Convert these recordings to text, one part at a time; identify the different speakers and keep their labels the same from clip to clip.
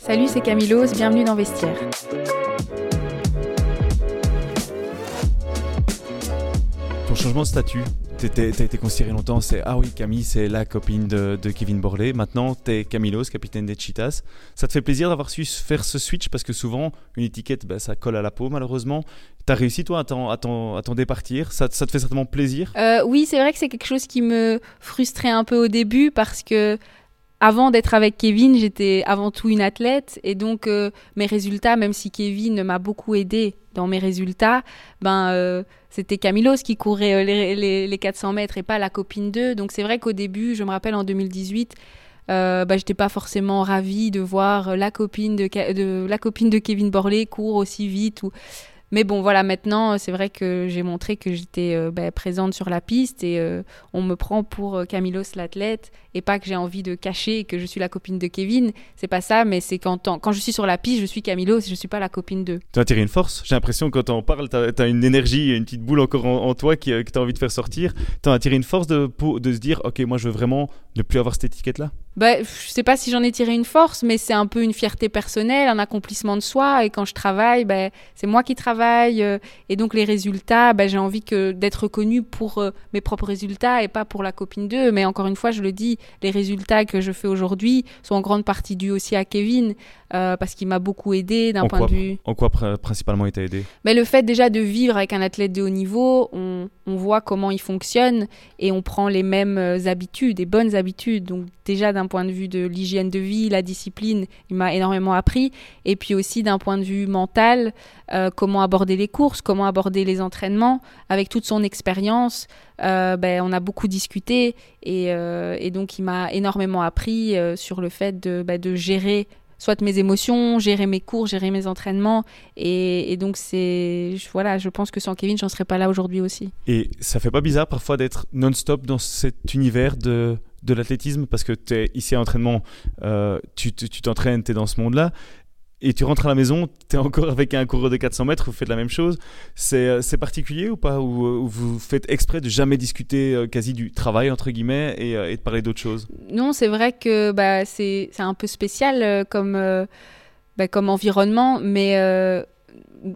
Speaker 1: Salut, c'est Camilos, bienvenue dans Vestiaire.
Speaker 2: Ton changement de statut, tu as été considéré longtemps, c'est ah oui, Camille, c'est la copine de, Kevin Borley. Maintenant, tu es Camilos, capitaine des Cheetahs. Ça te fait plaisir d'avoir su faire ce switch? Parce que souvent, une étiquette, bah, ça colle à la peau, malheureusement. Tu as réussi, toi, à t'en départir? Ça, ça, te fait certainement plaisir?
Speaker 1: Euh, Oui, c'est vrai que c'est quelque chose qui me frustrait un peu au début parce que avant d'être avec Kevin, j'étais avant tout une athlète et donc euh, mes résultats, même si Kevin m'a beaucoup aidé dans mes résultats, ben euh, c'était Camilos qui courait euh, les, les, 400 mètres et pas la copine 2. Donc c'est vrai qu'au début, je me rappelle en 2018, euh, bah, j'étais pas forcément ravie de voir la copine de, de, la copine de Kevin Borley courir aussi vite mais bon, voilà, maintenant, c'est vrai que j'ai montré que j'étais euh, bah, présente sur la piste et euh, on me prend pour euh, Camilos l'athlète et pas que j'ai envie de cacher que je suis la copine de Kevin. C'est pas ça, mais c'est quand, quand je suis sur la piste, je suis Camilos, je suis pas la copine d'eux.
Speaker 2: Tu as tiré une force. J'ai l'impression que quand on parle, tu as, une énergie, une petite boule encore en, toi qui, que tu as envie de faire sortir. Tu as tiré une force de, de se dire, ok, moi je veux vraiment ne plus avoir cette étiquette-là?
Speaker 1: Bah, je sais pas si j'en ai tiré une force, mais c'est un peu une fierté personnelle, un accomplissement de soi. Et quand je travaille, bah, c'est moi qui travaille. Euh, et donc les résultats, bah, j'ai envie d'être reconnue pour euh, mes propres résultats et pas pour la copine d'eux. Mais encore une fois, je le dis, les résultats que je fais aujourd'hui sont en grande partie dus aussi à Kevin. Euh, parce qu'il m'a beaucoup aidé d'un point de vue.
Speaker 2: En quoi principalement il t'a aidé?
Speaker 1: Mais Le fait déjà de vivre avec un athlète de haut niveau, on, on voit comment il fonctionne et on prend les mêmes habitudes, des bonnes habitudes. Donc déjà d'un point de vue de l'hygiène de vie, la discipline, il m'a énormément appris. Et puis aussi d'un point de vue mental, euh, comment aborder les courses, comment aborder les entraînements. Avec toute son expérience, euh, ben, on a beaucoup discuté et, et donc il m'a énormément appris sur le fait de, ben, de gérer soit mes émotions, gérer mes cours, gérer mes entraînements. Et, donc, c'est. Voilà, je pense que sans Kevin, j'en serais pas là aujourd'hui aussi.
Speaker 2: Et ça fait pas bizarre parfois d'être non-stop dans cet univers de, de l'athlétisme parce que tu es ici à l'entraînement, euh, tu t'entraînes, tu es dans ce monde-là et tu rentres à la maison, tu es encore avec un coureur de 400 mètres, vous faites la même chose. C'est euh, particulier ou pas? Ou, vous faites exprès de jamais discuter euh, quasi du travail, entre guillemets, et, de parler d'autres choses
Speaker 1: Non, c'est vrai que bah, c'est un peu spécial comme, bah, comme environnement, mais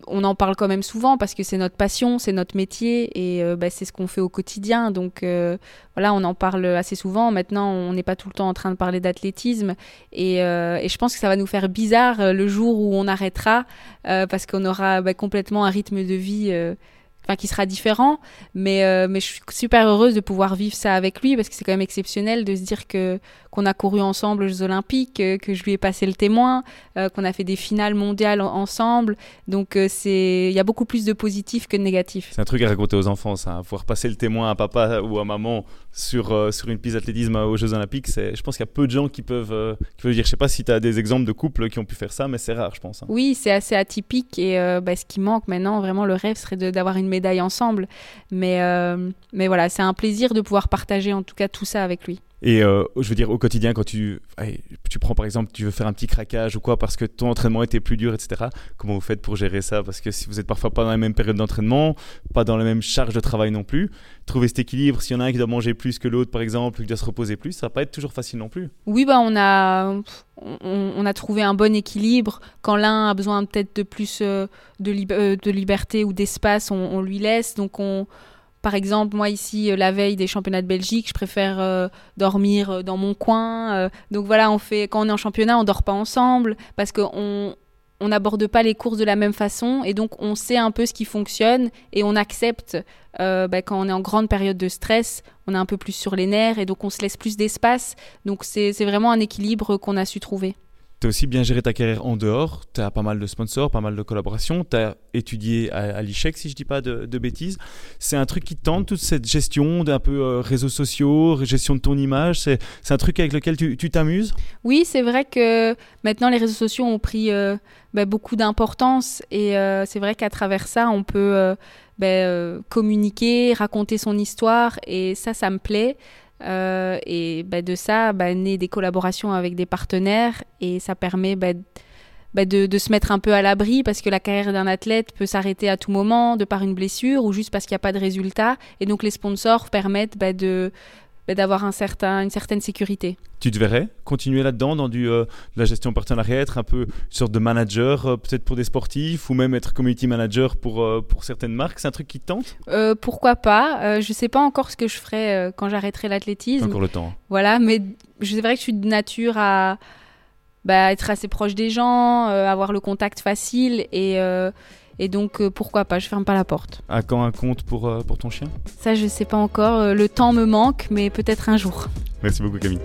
Speaker 1: on en parle quand même souvent parce que c'est notre passion, c'est notre métier et euh, bah, c'est ce qu'on fait au quotidien. Donc euh, voilà, on en parle assez souvent. Maintenant, on n'est pas tout le temps en train de parler d'athlétisme et, euh, je pense que ça va nous faire bizarre le jour où on arrêtera parce qu'on aura bah, complètement un rythme de vie enfin qui sera différent mais euh, mais je suis super heureuse de pouvoir vivre ça avec lui parce que c'est quand même exceptionnel de se dire que qu'on a couru ensemble aux Jeux Olympiques euh, que je lui ai passé le témoin euh, qu'on a fait des finales mondiales ensemble. Donc c'est il y a beaucoup plus de positifs que de négatifs
Speaker 2: c'est un truc à raconter aux enfants ça. Pouvoir passer le témoin à papa ou à maman sur sur une piste d'athlétisme aux Jeux Olympiques c'est je pense qu'il y a peu de gens qui peuvent qui peuvent dire je sais pas si tu as des exemples de couples qui ont pu faire ça mais c'est rare je pense hein.
Speaker 1: oui c'est assez atypique et bah, ce qui manque maintenant vraiment le rêve serait d'avoir une ensemble. Mais, euh, mais voilà, c'est un plaisir de pouvoir partager en tout cas tout ça avec lui.
Speaker 2: Et euh, je veux dire, au quotidien, quand tu, tu prends par exemple, tu veux faire un petit craquage ou quoi parce que ton entraînement était plus dur, etc., comment vous faites pour gérer ça? Parce que si vous êtes parfois pas dans la même période d'entraînement, pas dans la même charge de travail non plus, trouver cet équilibre, s'il y en a un qui doit manger plus que l'autre par exemple, qui doit se reposer plus, ça va pas être toujours facile non plus.
Speaker 1: Oui, bah on a, on, a trouvé un bon équilibre. Quand l'un a besoin peut-être de plus euh, de, euh, de, liberté ou d'espace, on, on lui laisse. Donc on par exemple, moi ici, euh, la veille des championnats de Belgique, je préfère euh, dormir euh, dans mon coin. donc voilà, on fait quand on est en championnat, on dort pas ensemble parce qu'on on n'aborde pas les courses de la même façon et donc on sait un peu ce qui fonctionne et on accepte bah, quand on est en grande période de stress, on est un peu plus sur les nerfs et donc on se laisse plus d'espace. Donc c'est vraiment un équilibre qu'on a su trouver
Speaker 2: tu as aussi bien géré ta carrière en dehors, tu as pas mal de sponsors, pas mal de collaborations, tu as étudié à, à l'ICHEC si je dis pas de, bêtises. C'est un truc qui tente toute cette gestion d'un peu euh, réseaux sociaux, gestion de ton image, c'est un truc avec lequel tu t'amuses?
Speaker 1: Oui, c'est vrai que maintenant les réseaux sociaux ont pris euh, bah, beaucoup d'importance et euh, c'est vrai qu'à travers ça on peut bah, communiquer, raconter son histoire et ça, ça me plaît. Euh, et bah, de ça, bah, naît des collaborations avec des partenaires et ça permet bah, bah, de, de, se mettre un peu à l'abri parce que la carrière d'un athlète peut s'arrêter à tout moment de par une blessure ou juste parce qu'il n'y a pas de résultat. Et donc les sponsors permettent de, bah, d'avoir un certain, une certaine sécurité.
Speaker 2: Tu te verrais continuer là-dedans, dans du, euh, de la gestion partenariat, être un peu une sorte de manager, euh, peut-être pour des sportifs, ou même être community manager pour, euh, pour certaines marques? C'est un truc qui te tente?
Speaker 1: Pourquoi pas? Je sais pas encore ce que je ferai quand j'arrêterai l'athlétisme.
Speaker 2: Encore le temps.
Speaker 1: Voilà, mais c'est vrai que je suis de nature à bah, être assez proche des gens, avoir le contact facile et, et donc euh, pourquoi pas, je ferme pas la porte.
Speaker 2: À quand un compte pour, euh, pour ton chien?
Speaker 1: Ça, je sais pas encore, euh, le temps me manque, mais peut-être un jour.
Speaker 2: Merci beaucoup Camille.